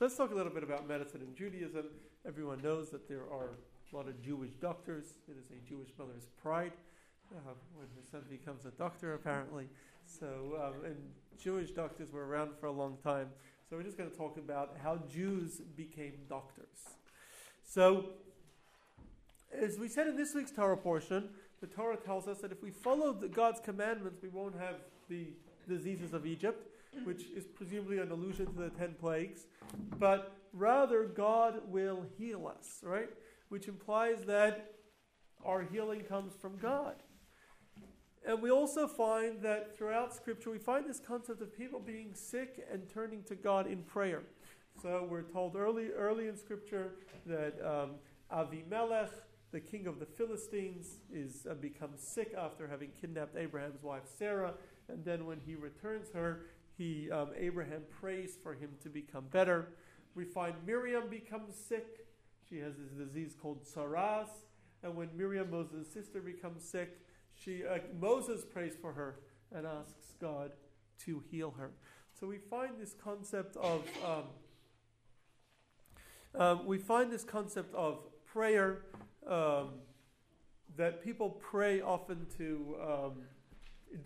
Let's talk a little bit about medicine in Judaism. Everyone knows that there are a lot of Jewish doctors. It is a Jewish mother's pride uh, when her son becomes a doctor, apparently. So, um, and Jewish doctors were around for a long time. So we're just going to talk about how Jews became doctors. So, as we said in this week's Torah portion, the Torah tells us that if we follow the, God's commandments, we won't have the diseases of Egypt, which is presumably an allusion to the ten plagues, but rather God will heal us, right? Which implies that our healing comes from God. And we also find that throughout Scripture, we find this concept of people being sick and turning to God in prayer. So we're told early, early in Scripture that um, Avimelech, the king of the Philistines, is uh, becomes sick after having kidnapped Abraham's wife Sarah, and then when he returns her, he um, Abraham prays for him to become better. We find Miriam becomes sick. She has this disease called tzaraas. and when Miriam, Moses' sister, becomes sick, she uh, Moses prays for her and asks God to heal her. So we find this concept of um, um, we find this concept of prayer um, that people pray often to um,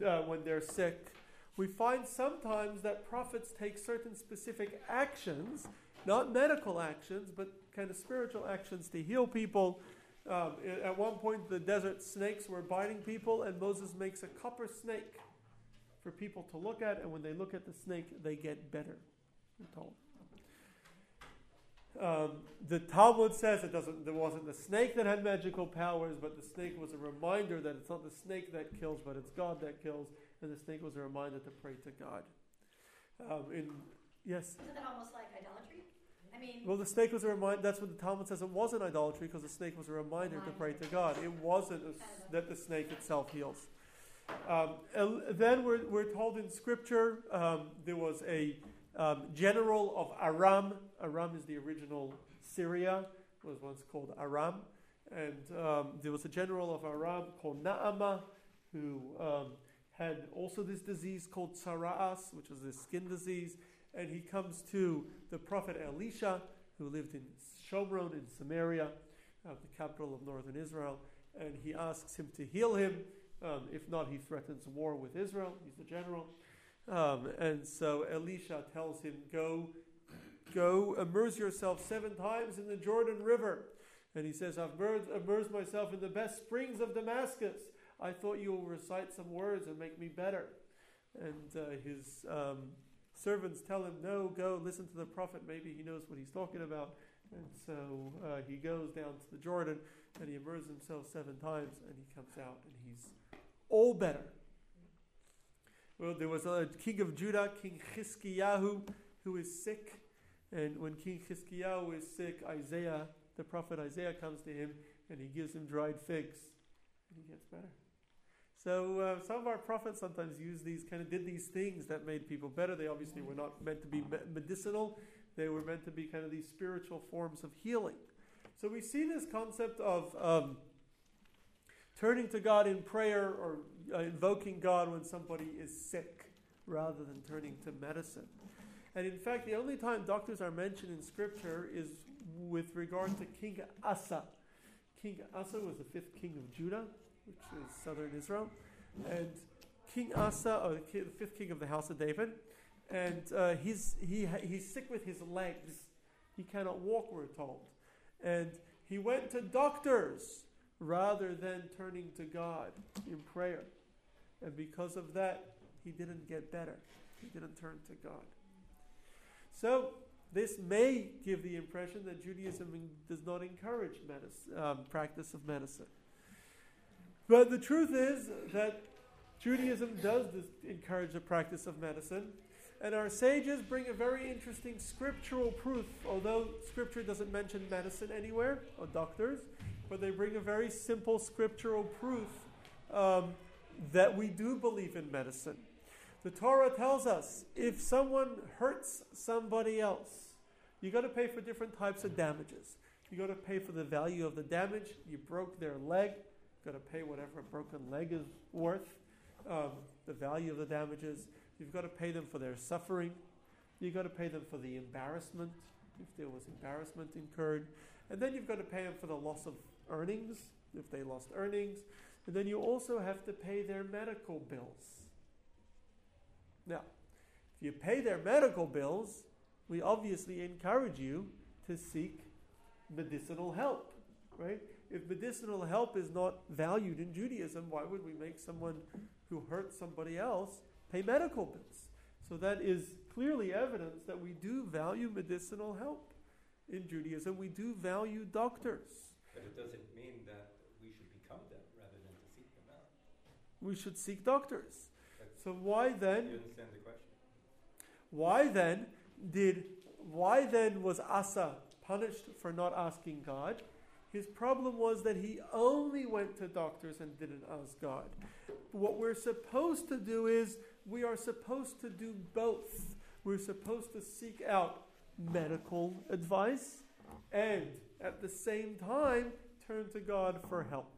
uh, when they're sick. We find sometimes that prophets take certain specific actions, not medical actions, but kind of spiritual actions to heal people. Um, at one point, the desert snakes were biting people, and Moses makes a copper snake for people to look at, and when they look at the snake, they get better. Told. Um, the Talmud says it doesn't. There wasn't the snake that had magical powers, but the snake was a reminder that it's not the snake that kills, but it's God that kills, and the snake was a reminder to pray to God. Um, in yes. Isn't that almost like idolatry? I mean, well, the snake was a reminder. That's what the Talmud says. It wasn't idolatry because the snake was a reminder to pray to God. It wasn't a, that the snake itself heals. Um, then we're, we're told in Scripture um, there was a um, general of Aram. Aram is the original Syria. It was once called Aram, and um, there was a general of Aram called Naaman who um, had also this disease called tzaraas, which was this skin disease and he comes to the prophet Elisha, who lived in Shomron in Samaria, uh, the capital of northern Israel, and he asks him to heal him. Um, if not, he threatens war with Israel. He's the general. Um, and so Elisha tells him, Go, go immerse yourself seven times in the Jordan River. And he says, I've immersed myself in the best springs of Damascus. I thought you will recite some words and make me better. And uh, his um, servants tell him, No, go listen to the prophet. Maybe he knows what he's talking about. And so uh, he goes down to the Jordan and he immerses himself seven times and he comes out and he's all better. Well, there was a king of Judah, King Chizkiyahu, who is sick. And when King Chizkiyahu is sick, Isaiah, the prophet Isaiah, comes to him and he gives him dried figs and he gets better. So uh, some of our prophets sometimes use these kind of did these things that made people better. They obviously were not meant to be medicinal. They were meant to be kind of these spiritual forms of healing. So we see this concept of um, turning to God in prayer or uh, invoking God when somebody is sick rather than turning to medicine. And in fact, the only time doctors are mentioned in Scripture is with regard to King Asa. King Asa was the fifth king of Judah which is southern Israel, and King Asa, or the fifth king of the house of David, and uh, he's, he, he's sick with his legs. He cannot walk, we're told. And he went to doctors rather than turning to God in prayer. And because of that, he didn't get better. He didn't turn to God. So, this may give the impression that Judaism does not encourage medicine, um, practice of medicine. But the truth is that Judaism does encourage the practice of medicine. And our sages bring a very interesting scriptural proof, although scripture doesn't mention medicine anywhere or doctors, but they bring a very simple scriptural proof um, that we do believe in medicine. The Torah tells us if someone hurts somebody else, you got to pay for different types of damages. You got to pay for the value of the damage. You broke their leg, got to pay whatever a broken leg is worth, um, the value of the damages. You've got to pay them for their suffering. You've got to pay them for the embarrassment if there was embarrassment incurred. And then you've got to pay them for the loss of earnings, if they lost earnings. And then you also have to pay their medical bills. Now, if you pay their medical bills, we obviously encourage you to seek medicinal help, right? If medicinal help is not valued in Judaism, why would we make someone who hurt somebody else pay medical bills? So that is clearly evidence that we do value medicinal help in Judaism. We do value doctors. But it doesn't mean that we should become them rather than to seek them out. We should seek doctors. That's- So why then? You understand the question? Why then did why then was Asa punished for not asking God? His problem was that he only went to doctors and didn't ask God. What we're supposed to do is we are supposed to do both. We're supposed to seek out medical advice and at the same time turn to God for help.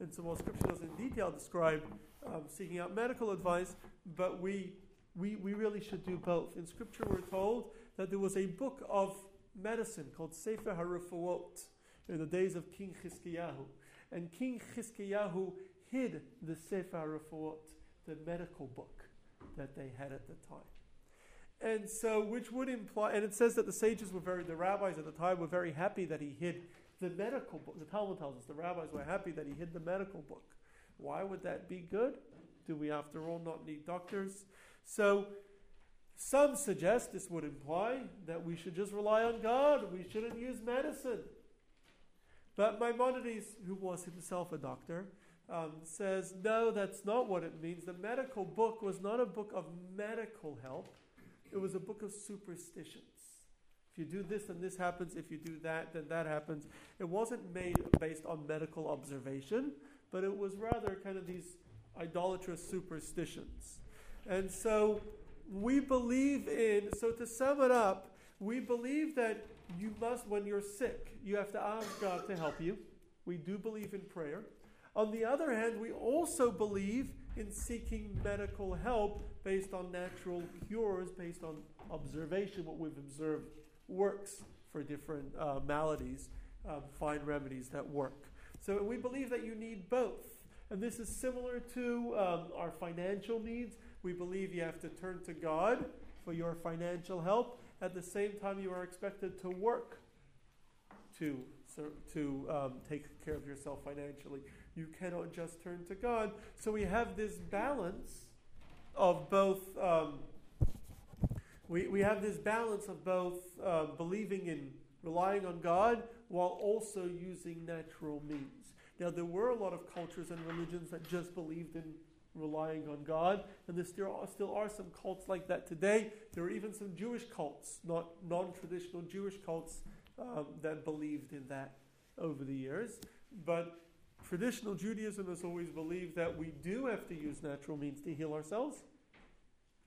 And so while Scripture doesn't in detail describe um, seeking out medical advice, but we, we, we really should do both. In Scripture, we're told that there was a book of medicine called Sefer HaRefuot in the days of King Chizkiyahu. And King Chizkiyahu hid the Sefer HaRefuot, the medical book that they had at the time. And so, which would imply, and it says that the sages were very, the rabbis at the time were very happy that he hid the medical book. The Talmud tells us the rabbis were happy that he hid the medical book. Why would that be good? Do we, after all, not need doctors? So, some suggest this would imply that we should just rely on God. We shouldn't use medicine. But Maimonides, who was himself a doctor, um, says no, that's not what it means. The medical book was not a book of medical help, it was a book of superstitions. If you do this, then this happens. If you do that, then that happens. It wasn't made based on medical observation, but it was rather kind of these idolatrous superstitions. And so we believe in, so to sum it up, we believe that you must, when you're sick, you have to ask God to help you. We do believe in prayer. On the other hand, we also believe in seeking medical help based on natural cures, based on observation, what we've observed works for different uh, maladies, um, find remedies that work. So we believe that you need both. And this is similar to um, our financial needs. We believe you have to turn to God for your financial help. At the same time, you are expected to work to, to um, take care of yourself financially. You cannot just turn to God. So we have this balance of both. Um, we, we have this balance of both uh, believing in relying on God while also using natural means. Now, there were a lot of cultures and religions that just believed in relying on God, and there still are, still are some cults like that today. There are even some Jewish cults, not non traditional Jewish cults, um, that believed in that over the years. But traditional Judaism has always believed that we do have to use natural means to heal ourselves.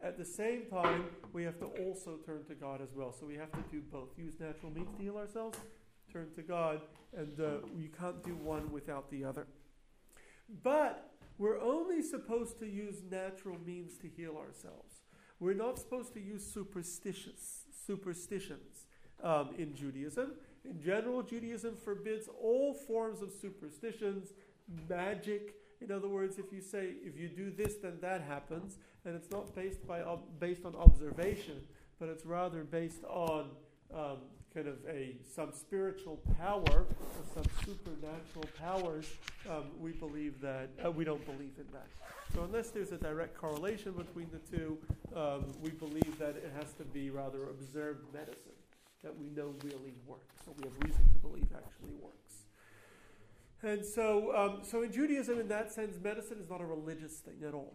At the same time, we have to also turn to God as well. So we have to do both use natural means to heal ourselves, turn to God, and uh, you can't do one without the other. But we're only supposed to use natural means to heal ourselves. We're not supposed to use superstitious superstitions um, in Judaism. In general, Judaism forbids all forms of superstitions, magic. In other words, if you say if you do this, then that happens, and it's not based by based on observation, but it's rather based on um, kind of a some spiritual power or some supernatural powers. Um, we believe that uh, we don't believe in that. So unless there's a direct correlation between the two, um, we believe that it has to be rather observed medicine that we know really works, or we have reason to believe actually works. And so, um, so in Judaism, in that sense, medicine is not a religious thing at all.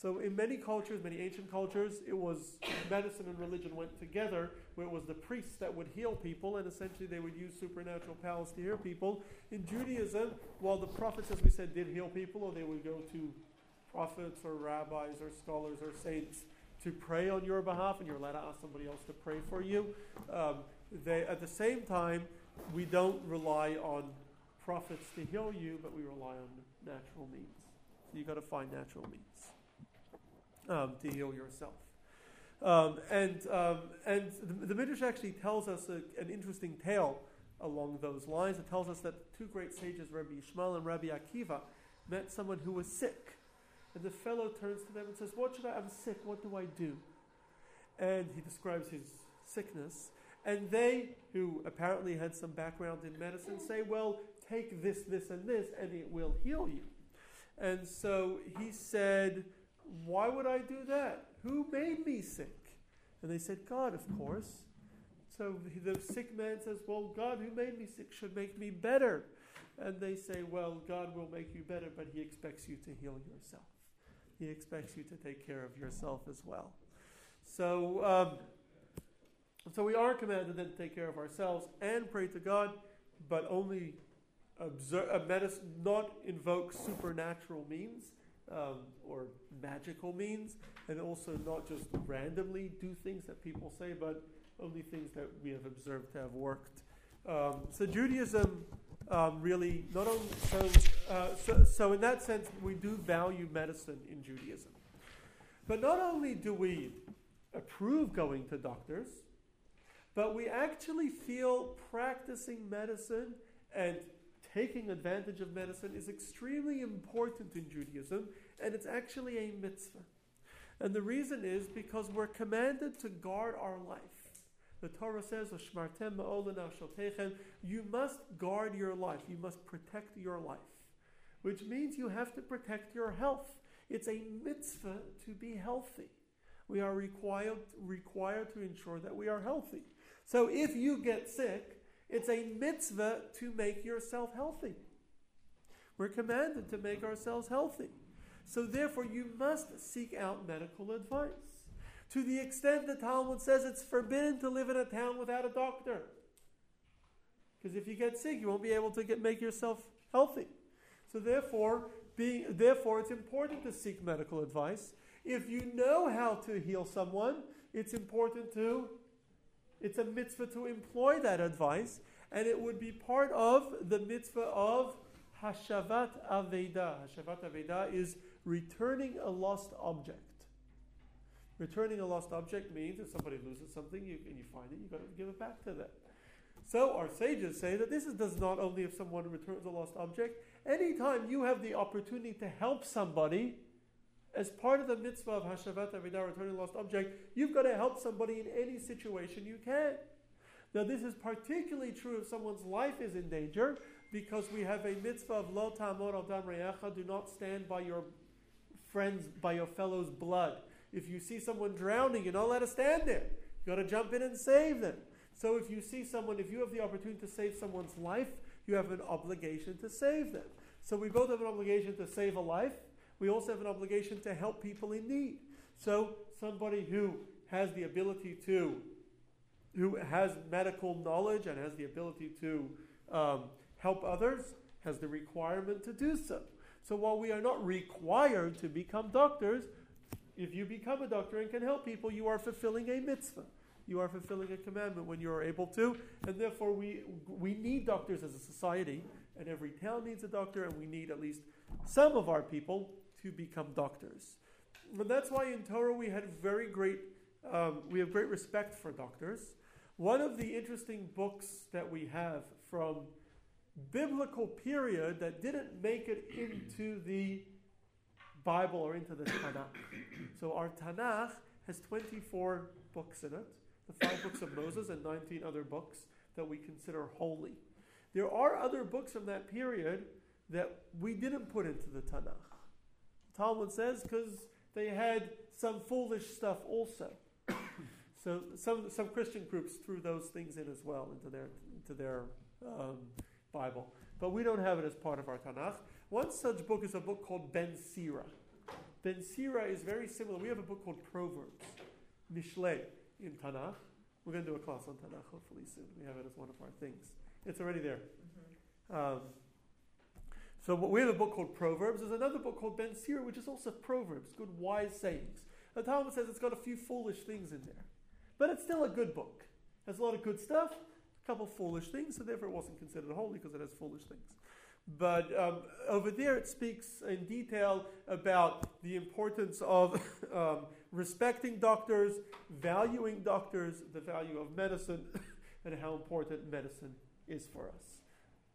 So in many cultures, many ancient cultures, it was medicine and religion went together, where it was the priests that would heal people, and essentially they would use supernatural powers to heal people. In Judaism, while the prophets, as we said, did heal people, or they would go to prophets or rabbis or scholars or saints to pray on your behalf, and you're allowed to ask somebody else to pray for you. Um, they, at the same time, we don't rely on prophets to heal you, but we rely on natural means. So you've got to find natural means um, to heal yourself. Um, and um, and the, the Midrash actually tells us a, an interesting tale along those lines. It tells us that two great sages, Rabbi Yishmael and Rabbi Akiva, met someone who was sick. And the fellow turns to them and says, What should I? I'm sick. What do I do? And he describes his sickness. And they, who apparently had some background in medicine, say, Well, take this, this, and this, and it will heal you. And so he said, Why would I do that? Who made me sick? And they said, God, of course. So the sick man says, Well, God who made me sick should make me better. And they say, Well, God will make you better, but He expects you to heal yourself. He expects you to take care of yourself as well. So, um, so we are commanded then to take care of ourselves and pray to God, but only observe, medicine, not invoke supernatural means um, or magical means, and also not just randomly do things that people say, but only things that we have observed to have worked. Um, so Judaism um, really not only so, uh, so so in that sense we do value medicine in Judaism, but not only do we approve going to doctors, but we actually feel practicing medicine and taking advantage of medicine is extremely important in Judaism, and it's actually a mitzvah. And the reason is because we're commanded to guard our life. The Torah says, You must guard your life. You must protect your life, which means you have to protect your health. It's a mitzvah to be healthy. We are required, required to ensure that we are healthy. So if you get sick, it's a mitzvah to make yourself healthy. We're commanded to make ourselves healthy. So therefore, you must seek out medical advice. To the extent the Talmud says it's forbidden to live in a town without a doctor. Because if you get sick, you won't be able to get, make yourself healthy. So therefore, being, therefore, it's important to seek medical advice. If you know how to heal someone, it's important to, it's a mitzvah to employ that advice, and it would be part of the mitzvah of Hashavat Aveda. Hashavat Aveda is returning a lost object. Returning a lost object means if somebody loses something you, and you find it, you've got to give it back to them. So our sages say that this is, does not only if someone returns a lost object, anytime you have the opportunity to help somebody, as part of the mitzvah of Hashavat Aveda, returning a lost object, you've got to help somebody in any situation you can. Now, this is particularly true if someone's life is in danger, because we have a mitzvah of lo ta'amod al dam do not stand by your friends, by your fellow's blood. If you see someone drowning, you're not allowed to stand there. You've got to jump in and save them. So if you see someone, if you have the opportunity to save someone's life, you have an obligation to save them. So we both have an obligation to save a life. We also have an obligation to help people in need. So somebody who has the ability to, who has medical knowledge and has the ability to um, help others, has the requirement to do so. So while we are not required to become doctors, if you become a doctor and can help people, you are fulfilling a mitzvah. You are fulfilling a commandment when you are able to, and therefore we we need doctors as a society, and every town needs a doctor, and we need at least some of our people to become doctors. And that's why in Torah we had very great um, we have great respect for doctors. One of the interesting books that we have from biblical period that didn't make it into the Bible or into the Tanakh. So our Tanakh has 24 books in it, the five books of Moses and 19 other books that we consider holy. There are other books from that period that we didn't put into the Tanakh. Talmud says because they had some foolish stuff also. so some some Christian groups threw those things in as well into their into their um, Bible, but we don't have it as part of our Tanakh. One such book is a book called Ben Sira. Ben Sira is very similar. We have a book called Proverbs, Mishle in Tanakh. We're going to do a class on Tanakh hopefully soon. We have it as one of our things. It's already there. Mm-hmm. Um, so we have a book called Proverbs. There's another book called Ben Sira, which is also Proverbs, good wise sayings. The Talmud says it's got a few foolish things in there, but it's still a good book. It has a lot of good stuff, a couple foolish things, so therefore it wasn't considered holy because it has foolish things. But um, over there, it speaks in detail about the importance of um, respecting doctors, valuing doctors, the value of medicine, and how important medicine is for us.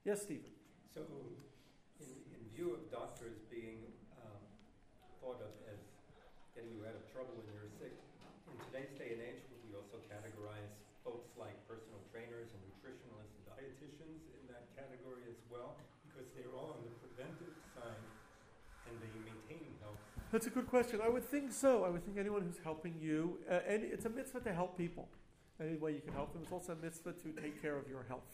Yes, Stephen. So, view of doctors being um, thought of as getting you out of trouble when you're sick, in today's day and age, we also categorize folks like personal trainers and nutritionalists and dietitians in that category as well? Because they're all on the preventive side and they maintain health. That's a good question. I would think so. I would think anyone who's helping you, uh, and it's a mitzvah to help people. Any way you can help them. It's also a mitzvah to take care of your health.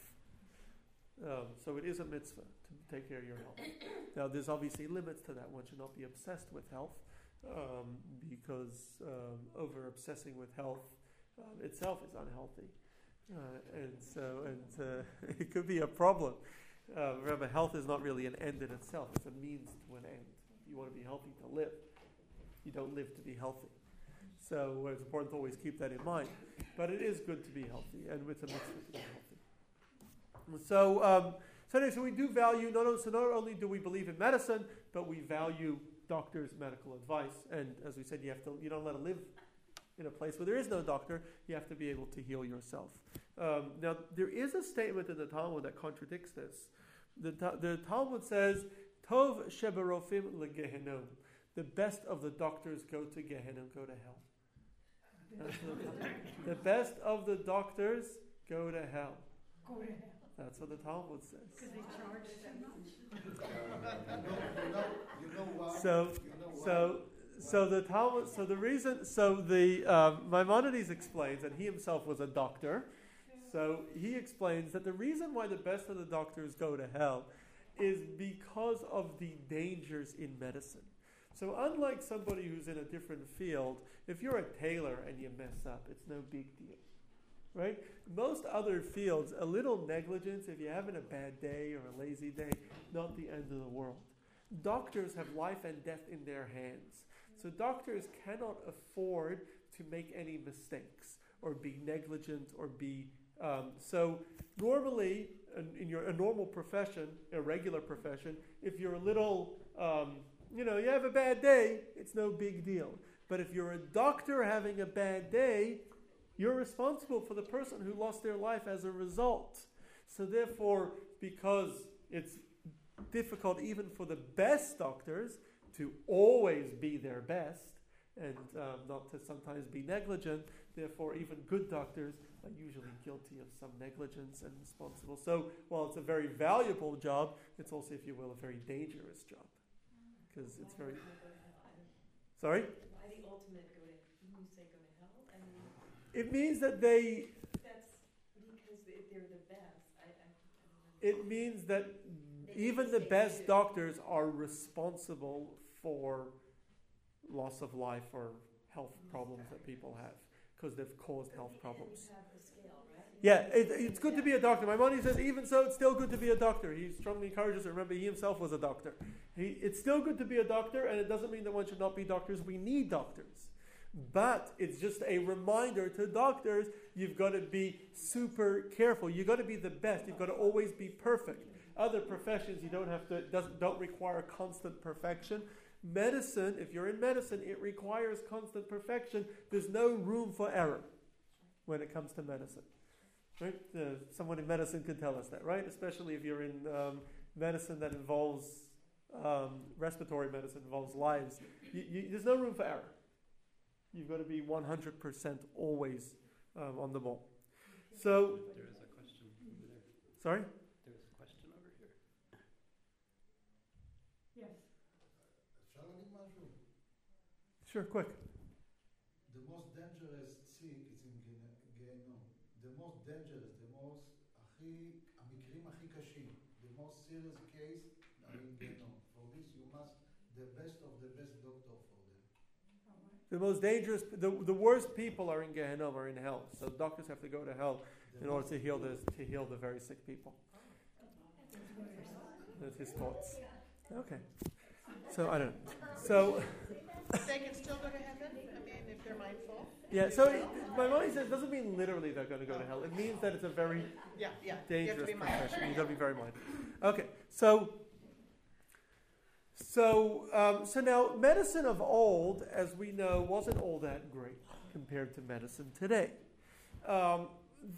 Um, so it is a mitzvah to take care of your health. Now, there's obviously limits to that. One should not be obsessed with health um, because um, over obsessing with health um, itself is unhealthy, uh, and so and uh, it could be a problem. Uh, remember, health is not really an end in itself; it's a means to an end. If you want to be healthy to live, you don't live to be healthy. So it's important to always keep that in mind. But it is good to be healthy, and it's a mitzvah to be healthy. So, um, so, anyway, so we do value, not only, so not only do we believe in medicine, but we value doctors' medical advice. And as we said, you, have to, you don't let to live in a place where there is no doctor, you have to be able to heal yourself. Um, now, there is a statement in the Talmud that contradicts this. The, the Talmud says, Tov sheberofim legehenom. The best of the doctors go to Gehenna, go to hell. the best of the doctors go to hell. Go to hell. That's what the Talmud says. Because they charge so much. so, so, so the Talmud. So the reason. So the um, Maimonides explains, and he himself was a doctor. So he explains that the reason why the best of the doctors go to hell is because of the dangers in medicine. So unlike somebody who's in a different field, if you're a tailor and you mess up, it's no big deal right? Most other fields, a little negligence, if you're having a bad day or a lazy day, not the end of the world. Doctors have life and death in their hands. So doctors cannot afford to make any mistakes or be negligent or be. Um, so normally, in, your a normal profession, a regular profession, if you're a little, um, you know, you have a bad day, it's no big deal. But if you're a doctor having a bad day, you're responsible for the person who lost their life as a result. So, therefore, because it's difficult even for the best doctors to always be their best and um, not to sometimes be negligent, therefore, even good doctors are usually guilty of some negligence and responsible. So, while it's a very valuable job, it's also, if you will, a very dangerous job because it's very. Sorry? Why the ultimate it means that they. That's because they're the best. I, I, it means that even the best doctors are responsible for loss of life or health problems that people have because they've caused health problems. Yeah, it, it's good to be a doctor. Maimonides says, even so, it's still good to be a doctor. He strongly encourages it. Remember, he himself was a doctor. He, it's still good to be a doctor, and it doesn't mean that one should not be doctors. We need doctors. But it's just a reminder to doctors you've got to be super careful. You've got to be the best. You've got to always be perfect. Other professions, you don't have to, doesn't, don't require constant perfection. Medicine, if you're in medicine, it requires constant perfection. There's no room for error when it comes to medicine. Right? Uh, someone in medicine could tell us that, right? Especially if you're in um, medicine that involves um, respiratory medicine, involves lives. You, you, there's no room for error. You've got to be 100% always um, on the ball. So. There is a question over there. Sorry? There is a question over here. Yes. Sure, quick. The most dangerous, the, the worst people are in Gehenna or in hell. So doctors have to go to hell in order to heal the, to heal the very sick people. That's his thoughts. Okay. So I don't know. So. they can still go to heaven? I mean, if they're mindful? Yeah, so it, Maimonides says it doesn't mean literally they're going to go to hell. It means that it's a very yeah, yeah. dangerous you profession. You've got to be very mindful. Okay, so so, um, so now medicine of old, as we know, wasn't all that great compared to medicine today. Um,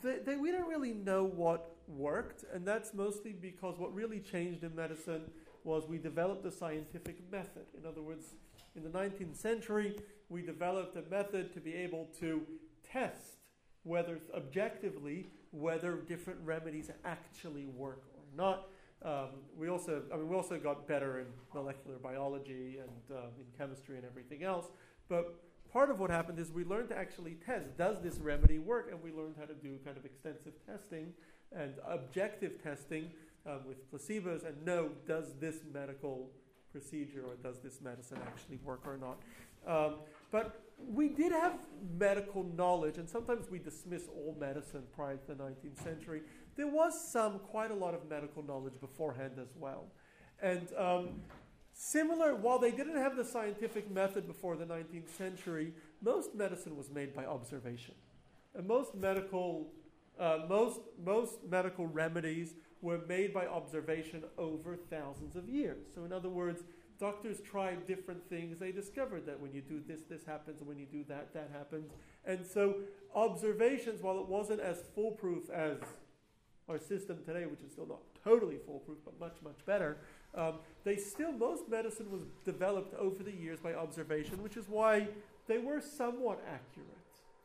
they, they, we don't really know what worked, and that's mostly because what really changed in medicine was we developed a scientific method. In other words, in the 19th century, we developed a method to be able to test whether objectively whether different remedies actually work or not. Um, we also, I mean, we also got better in molecular biology and um, in chemistry and everything else. But part of what happened is we learned to actually test: does this remedy work? And we learned how to do kind of extensive testing and objective testing um, with placebos, and know does this medical procedure or does this medicine actually work or not. Um, but we did have medical knowledge, and sometimes we dismiss all medicine prior to the 19th century. There was some, quite a lot of medical knowledge beforehand as well. And um, similar, while they didn't have the scientific method before the 19th century, most medicine was made by observation. And most medical, uh, most, most medical remedies were made by observation over thousands of years. So, in other words, doctors tried different things. They discovered that when you do this, this happens, and when you do that, that happens. And so, observations, while it wasn't as foolproof as our system today, which is still not totally foolproof, but much, much better, um, they still, most medicine was developed over the years by observation, which is why they were somewhat accurate.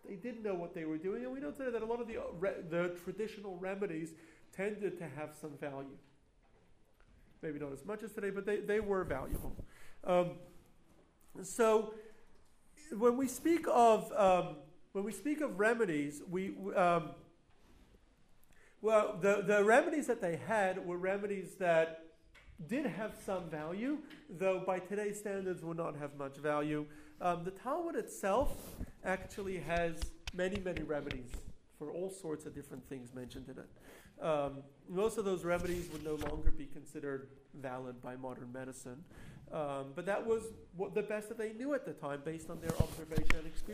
They did know what they were doing, and we know today that a lot of the, uh, the traditional remedies tended to have some value. Maybe not as much as today, but they, they were valuable. Um, so when we speak of um, when we speak of remedies, we um, well the, the remedies that they had were remedies that did have some value, though by today's standards would not have much value. Um, the Talmud itself actually has many, many remedies for all sorts of different things mentioned in it. Um, most of those remedies would no longer be considered valid by modern medicine. Um, but that was what, the best that they knew at the time based on their observation and experience.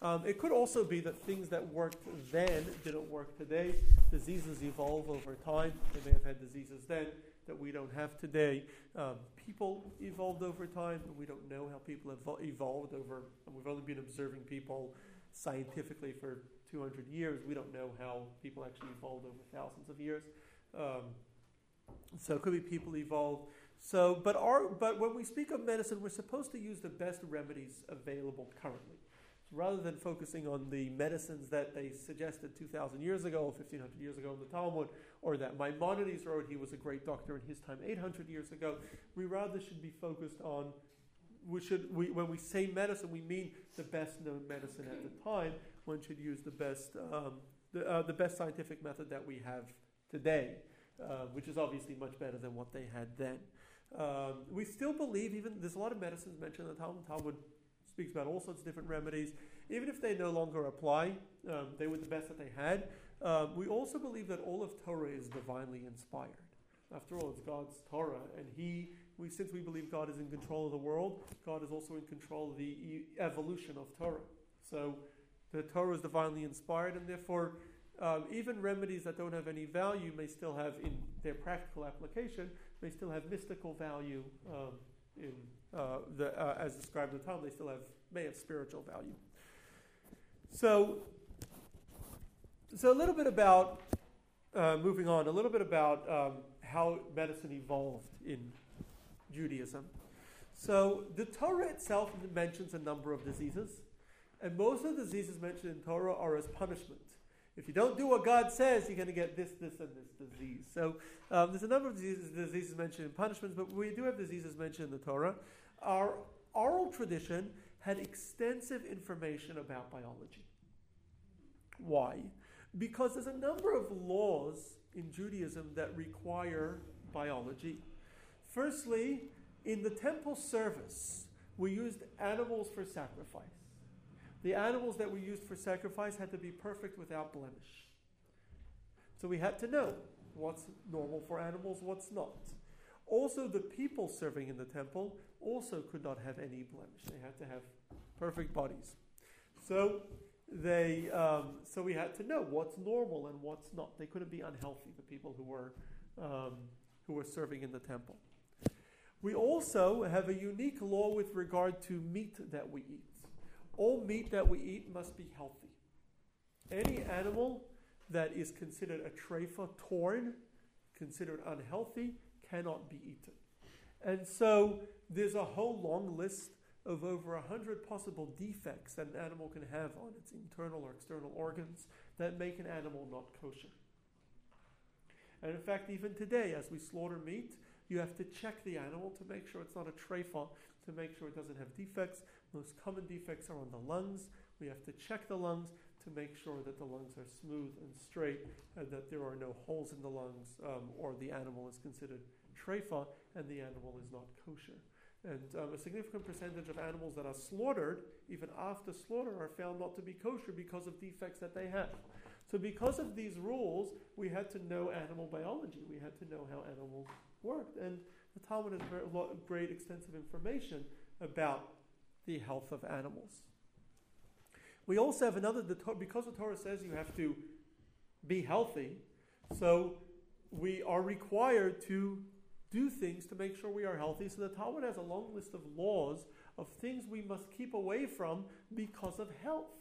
Um, it could also be that things that worked then didn't work today. Diseases evolve over time. They may have had diseases then that we don't have today. Um, people evolved over time, and we don't know how people have evolved over. we've only been observing people scientifically for 200 years. We don't know how people actually evolved over thousands of years. Um, so it could be people evolved. So, but our, but when we speak of medicine, we're supposed to use the best remedies available currently. Rather than focusing on the medicines that they suggested 2,000 years ago, 1,500 years ago in the Talmud, or that Maimonides wrote, he was a great doctor in his time 800 years ago, we rather should be focused on we should, we, when we say medicine, we mean the best known medicine at the time. One should use the best, um, the, uh, the best scientific method that we have today, uh, which is obviously much better than what they had then. Um, we still believe, even there's a lot of medicines mentioned in the Talmud. Talmud speaks about all sorts of different remedies. Even if they no longer apply, um, they were the best that they had. Um, we also believe that all of Torah is divinely inspired. After all, it's God's Torah, and He we, since we believe God is in control of the world, God is also in control of the e- evolution of Torah. So the Torah is divinely inspired, and therefore, um, even remedies that don't have any value may still have, in their practical application, may still have mystical value. Um, in uh, the, uh, as described in the Talmud, they still have may have spiritual value. So, so a little bit about uh, moving on. A little bit about um, how medicine evolved in Judaism. So the Torah itself mentions a number of diseases, and most of the diseases mentioned in Torah are as punishment. If you don't do what God says, you're going to get this, this, and this disease. So um, there's a number of diseases, diseases mentioned in punishments, but we do have diseases mentioned in the Torah. Our oral tradition had extensive information about biology. Why? Because there's a number of laws in Judaism that require biology. Firstly, in the temple service, we used animals for sacrifice. The animals that we used for sacrifice had to be perfect without blemish. So we had to know what's normal for animals, what's not. Also, the people serving in the temple also could not have any blemish. They had to have perfect bodies. So they, um, so we had to know what's normal and what's not. They couldn't be unhealthy. The people who were um, who were serving in the temple. We also have a unique law with regard to meat that we eat. All meat that we eat must be healthy. Any animal that is considered a treifa, torn, considered unhealthy, cannot be eaten. And so there's a whole long list of over a hundred possible defects that an animal can have on its internal or external organs that make an animal not kosher. And in fact, even today, as we slaughter meat, you have to check the animal to make sure it's not a treifa, to make sure it doesn't have defects. Most common defects are on the lungs. We have to check the lungs to make sure that the lungs are smooth and straight and that there are no holes in the lungs um, or the animal is considered treifa and the animal is not kosher. And um, a significant percentage of animals that are slaughtered, even after slaughter, are found not to be kosher because of defects that they have. So, because of these rules, we had to know animal biology. We had to know how animals worked. And the Talmud has very, great, extensive information about the health of animals. We also have another, the, because the Torah says you have to be healthy, so we are required to do things to make sure we are healthy. So the Talmud has a long list of laws of things we must keep away from because of health.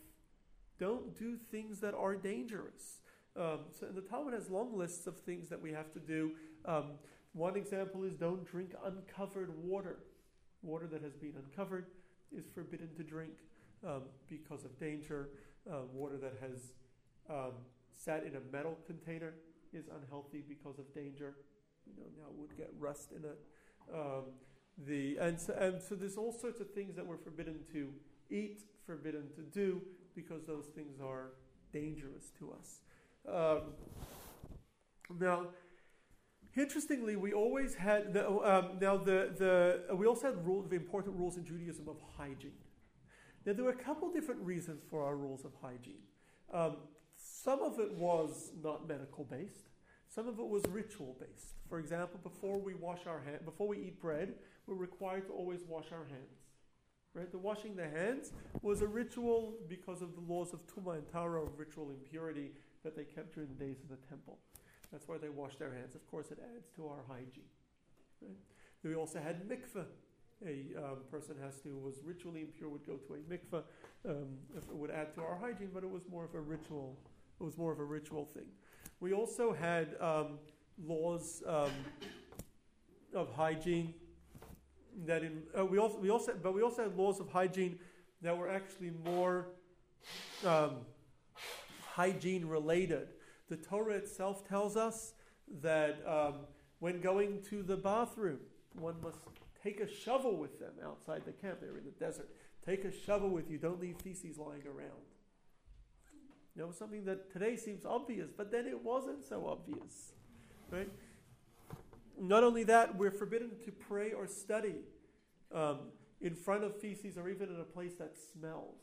Don't do things that are dangerous. Um, so the Talmud has long lists of things that we have to do. Um, one example is don't drink uncovered water. Water that has been uncovered is forbidden to drink um, because of danger. Uh, water that has um, sat in a metal container is unhealthy because of danger. You know, now would get rust in it. Um, the and so, and so there's all sorts of things that we're forbidden to eat, forbidden to do, because those things are dangerous to us. Um, now, interestingly, we always had the, um, now the the we also had rules, important rules in Judaism of hygiene. Now, there were a couple different reasons for our rules of hygiene. Um, some of it was not medical based. Some of it was ritual based. For example, before we wash our hand, before we eat bread, we're required to always wash our hands. Right? The washing the hands was a ritual because of the laws of Tuma and Tahara of ritual impurity that they kept during the days of the temple. That's why they washed their hands. Of course, it adds to our hygiene. Right? We also had mikveh. A um, person has to was ritually impure would go to a mikveh. Um, it would add to our hygiene, but it was more of a ritual. It was more of a ritual thing. We also had um, laws um, of hygiene that in uh, we also we also but we also had laws of hygiene that were actually more um, hygiene related. The Torah itself tells us that um, when going to the bathroom, one must take a shovel with them outside the camp. They're in the desert. Take a shovel with you. Don't leave feces lying around. You know, something that today seems obvious, but then it wasn't so obvious. Right? Not only that, we're forbidden to pray or study um, in front of feces or even in a place that smells.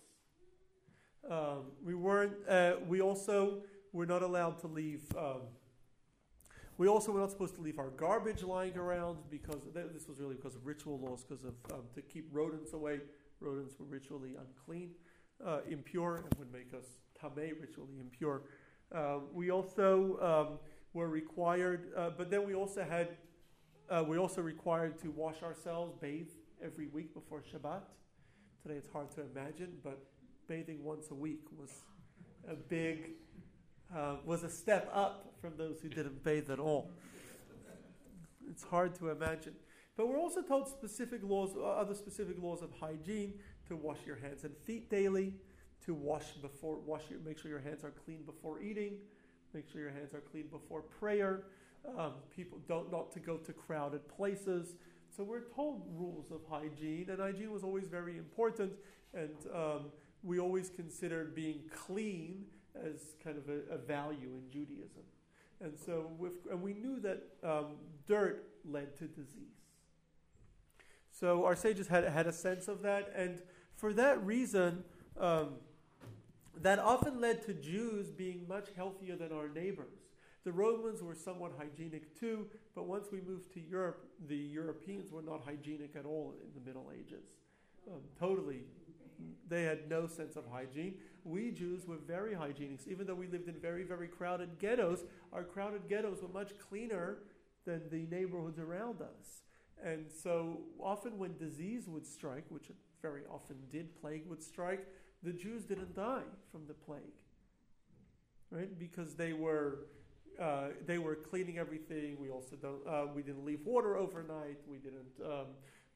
Um, we weren't. Uh, we also were not allowed to leave. Um, we also were not supposed to leave our garbage lying around because this was really because of ritual laws, because of um, to keep rodents away. Rodents were ritually unclean, uh, impure, and would make us tamei, ritually impure. Uh, we also um, were required, uh, but then we also had, uh, we also required to wash ourselves, bathe every week before Shabbat. Today it's hard to imagine, but bathing once a week was a big, uh, was a step up from those who didn't bathe at all. It's hard to imagine. But we're also told specific laws, uh, other specific laws of hygiene, to wash your hands and feet daily, to wash before, wash your, make sure your hands are clean before eating, Make sure your hands are clean before prayer. Um, people don't not to go to crowded places. So we're told rules of hygiene, and hygiene was always very important. And um, we always considered being clean as kind of a, a value in Judaism. And so, with, and we knew that um, dirt led to disease. So our sages had, had a sense of that, and for that reason, um, that often led to Jews being much healthier than our neighbors. The Romans were somewhat hygienic too, but once we moved to Europe, the Europeans were not hygienic at all in the Middle Ages. Um, totally. They had no sense of hygiene. We Jews were very hygienic. Even though we lived in very, very crowded ghettos, our crowded ghettos were much cleaner than the neighborhoods around us. And so often when disease would strike, which it very often did, plague would strike, the Jews didn't die from the plague, right? Because they were uh, they were cleaning everything. We also don't uh, we didn't leave water overnight. We didn't. Um,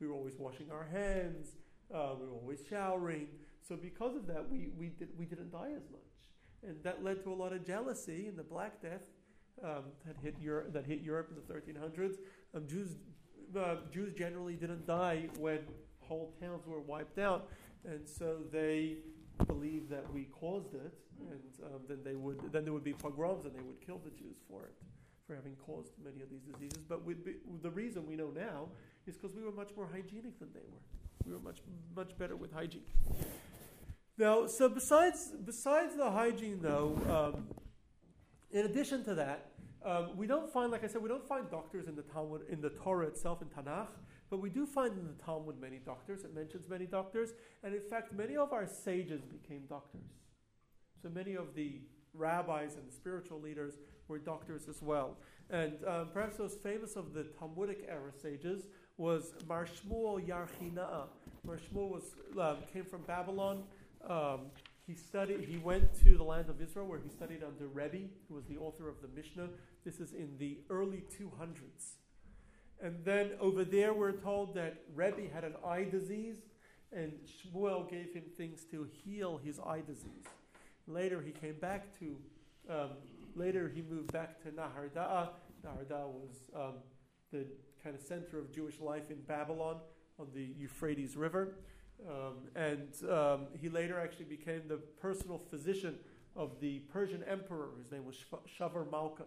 we were always washing our hands. Uh, we were always showering. So because of that, we we did we didn't die as much, and that led to a lot of jealousy and the Black Death um, that hit Europe that hit Europe in the 1300s. Um, Jews uh, Jews generally didn't die when whole towns were wiped out, and so they believed that we caused it, and um, then they would then there would be pogroms and they would kill the Jews for it, for having caused many of these diseases. But be, the reason we know now is because we were much more hygienic than they were. We were much much better with hygiene. Now, so besides besides the hygiene, though, um, in addition to that, um, we don't find, like I said, we don't find doctors in the Talmud in the Torah itself in Tanakh. But we do find in the Talmud many doctors. It mentions many doctors. And in fact, many of our sages became doctors. So many of the rabbis and spiritual leaders were doctors as well. And um, perhaps most famous of the Talmudic era sages was Mar Shmuel Yarchina'a. Mar Shmuel was, um, came from Babylon. Um, he studied. He went to the land of Israel where he studied under Rebbe, who was the author of the Mishnah. This is in the early 200s. And then over there, we're told that Rebbe had an eye disease, and Shmuel gave him things to heal his eye disease. Later, he came back to, um, later, he moved back to Nahar Da'a. Naharda'a was um, the kind of center of Jewish life in Babylon on the Euphrates River. Um, and um, he later actually became the personal physician of the Persian emperor. His name was Shavar Malka.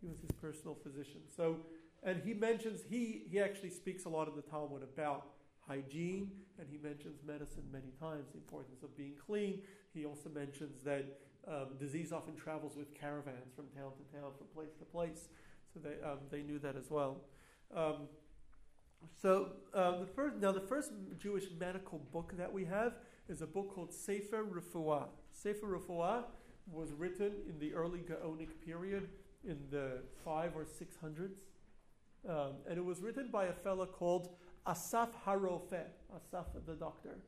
He was his personal physician. So and he mentions, he, he actually speaks a lot in the Talmud about hygiene, and he mentions medicine many times, the importance of being clean. He also mentions that um, disease often travels with caravans from town to town, from place to place. So they, um, they knew that as well. Um, so uh, the first, now the first Jewish medical book that we have is a book called Sefer Refuah. Sefer Refuah was written in the early Gaonic period in the five or six hundreds. Um, and it was written by a fellow called Asaf Harofeh, Asaf the doctor.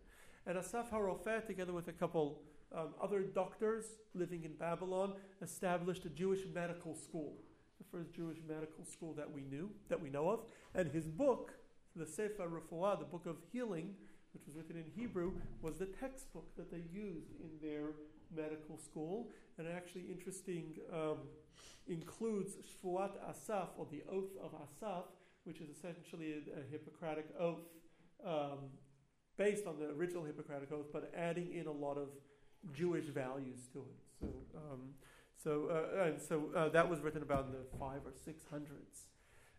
And Asaf Harofeh, together with a couple um, other doctors living in Babylon, established a Jewish medical school, the first Jewish medical school that we knew, that we know of. And his book, the Sefer Refuah, the book of healing, which was written in Hebrew, was the textbook that they used in their medical school. And actually, interesting. Um, includes Shvuat Asaf, or the Oath of Asaf, which is essentially a, a Hippocratic oath um, based on the original Hippocratic oath, but adding in a lot of Jewish values to it. So, um, so, uh, and so uh, that was written about in the five or six hundreds.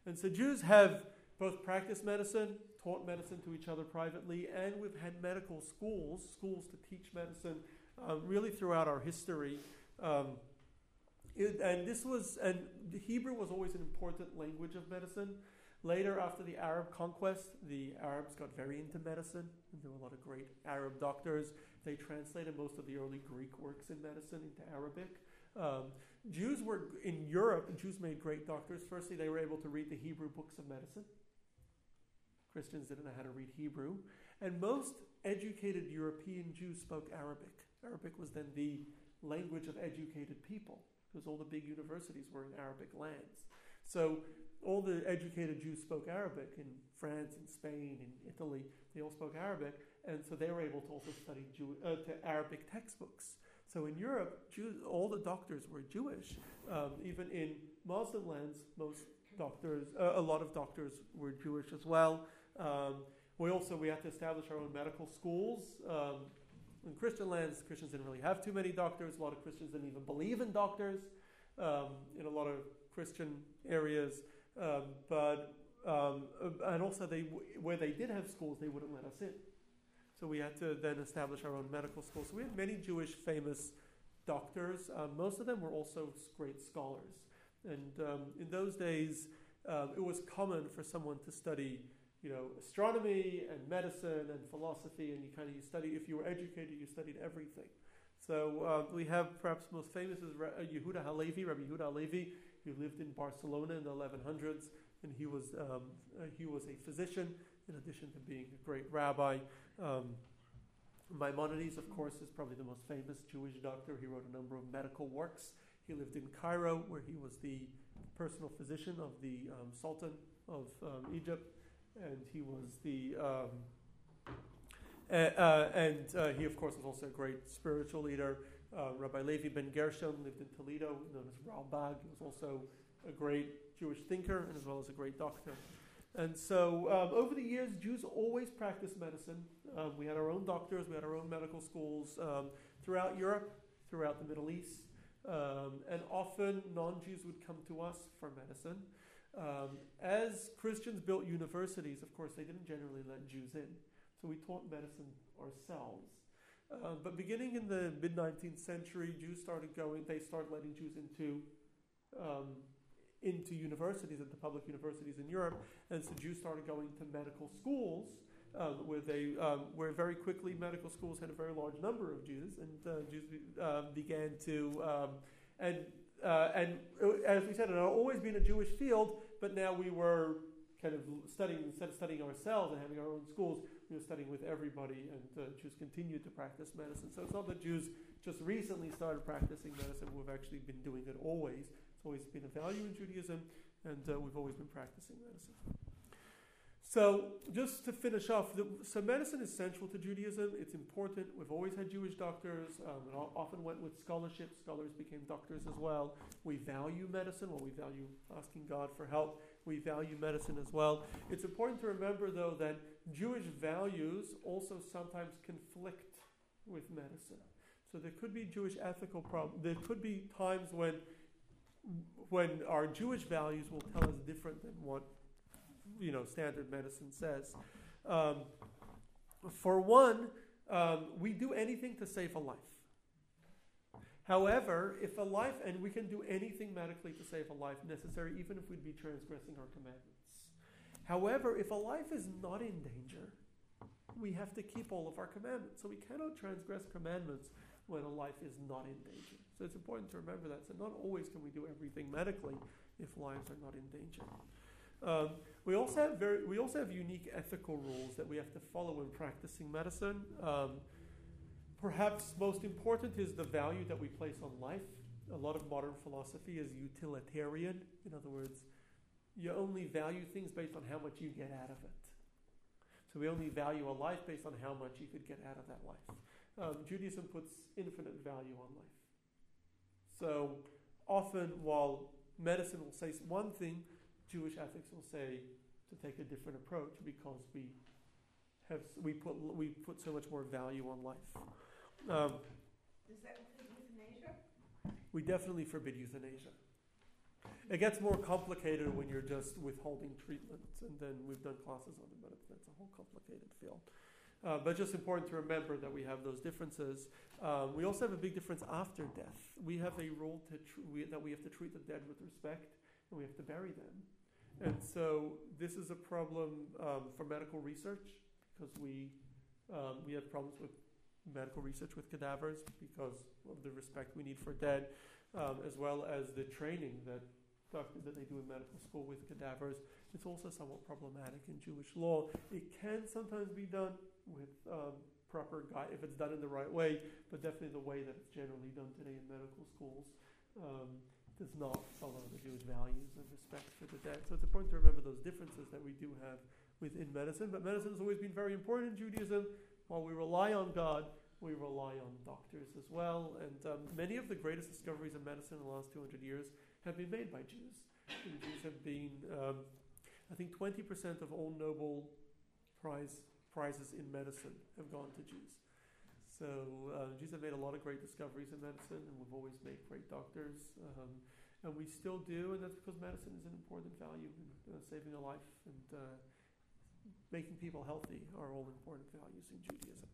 And so Jews have both practiced medicine, taught medicine to each other privately, and we've had medical schools, schools to teach medicine, uh, really throughout our history. Um, it, and this was, and Hebrew was always an important language of medicine. Later, after the Arab conquest, the Arabs got very into medicine. There were a lot of great Arab doctors. They translated most of the early Greek works in medicine into Arabic. Um, Jews were in Europe. Jews made great doctors. Firstly, they were able to read the Hebrew books of medicine. Christians didn't know how to read Hebrew, and most educated European Jews spoke Arabic. Arabic was then the language of educated people because all the big universities were in Arabic lands. So all the educated Jews spoke Arabic in France and Spain and Italy. They all spoke Arabic, and so they were able to also study Jew- uh, Arabic textbooks. So in Europe, Jews, all the doctors were Jewish. Um, even in Muslim lands, most doctors, uh, a lot of doctors were Jewish as well. Um, we also we had to establish our own medical schools. Um, in Christian lands, Christians didn't really have too many doctors. A lot of Christians didn't even believe in doctors um, in a lot of Christian areas. Um, but um, and also they where they did have schools, they wouldn't let us in. So we had to then establish our own medical school. So we had many Jewish famous doctors. Um, most of them were also great scholars. And um, in those days, um, it was common for someone to study you know, astronomy and medicine and philosophy, and you kind of you study. If you were educated, you studied everything. So uh, we have perhaps most famous is uh, Yehuda Halevi, Rabbi Yehuda Halevi. He lived in Barcelona in the 1100s, and he was um, uh, he was a physician in addition to being a great rabbi. Um, Maimonides, of course, is probably the most famous Jewish doctor. He wrote a number of medical works. He lived in Cairo, where he was the personal physician of the um, Sultan of um, Egypt, and he was the um, uh, and uh, he, of course, was also a great spiritual leader. Uh, Rabbi Levi ben Gershon lived in Toledo, known as Ralbag. He was also a great Jewish thinker and as well as a great doctor. And so, um, over the years, Jews always practiced medicine. Um, we had our own doctors, we had our own medical schools um, throughout Europe, throughout the Middle East. Um, and often non Jews would come to us for medicine. Um, as Christians built universities, of course, they didn't generally let Jews in. So we taught medicine ourselves. Uh, but beginning in the mid 19th century, Jews started going, they started letting Jews into um, into universities, into public universities in Europe, and so Jews started going to medical schools, um, where they, um, where very quickly medical schools had a very large number of Jews, and uh, Jews uh, began to, um, and uh, and as we said, it had always been a Jewish field, but now we were kind of studying instead of studying ourselves and having our own schools, we were studying with everybody, and uh, Jews continued to practice medicine. So it's not that Jews just recently started practicing medicine; we've actually been doing it always always been a value in Judaism, and uh, we've always been practicing medicine. So, just to finish off, the, so medicine is central to Judaism. It's important. We've always had Jewish doctors. Um, often went with scholarship. Scholars became doctors as well. We value medicine. Well, we value asking God for help. We value medicine as well. It's important to remember, though, that Jewish values also sometimes conflict with medicine. So there could be Jewish ethical problems. There could be times when when our Jewish values will tell us different than what you know standard medicine says. Um, for one, um, we do anything to save a life. However, if a life, and we can do anything medically to save a life necessary, even if we'd be transgressing our commandments. However, if a life is not in danger, we have to keep all of our commandments. So we cannot transgress commandments when a life is not in danger. So it's important to remember that. So not always can we do everything medically if lives are not in danger. Um, we also have very, we also have unique ethical rules that we have to follow when practicing medicine. Um, perhaps most important is the value that we place on life. A lot of modern philosophy is utilitarian. In other words, you only value things based on how much you get out of it. So we only value a life based on how much you could get out of that life. Um, Judaism puts infinite value on life. So often, while medicine will say one thing, Jewish ethics will say to take a different approach because we have we put we put so much more value on life. Um, Does that include euthanasia? we definitely forbid euthanasia. It gets more complicated when you're just withholding treatment, and then we've done classes on it, but it's a whole complicated field. Uh, but just important to remember that we have those differences. Um, we also have a big difference after death. We have a role to tr- we, that we have to treat the dead with respect, and we have to bury them. And so this is a problem um, for medical research because we um, we have problems with medical research with cadavers because of the respect we need for dead, um, as well as the training that doctors that they do in medical school with cadavers. It's also somewhat problematic in Jewish law. It can sometimes be done with um, proper guide if it's done in the right way, but definitely the way that it's generally done today in medical schools um, does not follow the Jewish values of respect for the dead. So it's important to remember those differences that we do have within medicine. But medicine has always been very important in Judaism. While we rely on God, we rely on doctors as well. And um, many of the greatest discoveries in medicine in the last 200 years have been made by Jews. The Jews have been, um, I think, 20% of all Nobel Prize prizes in medicine have gone to Jews. So uh, Jews have made a lot of great discoveries in medicine, and we've always made great doctors, um, and we still do, and that's because medicine is an important value in uh, saving a life and uh, making people healthy are all important values in Judaism.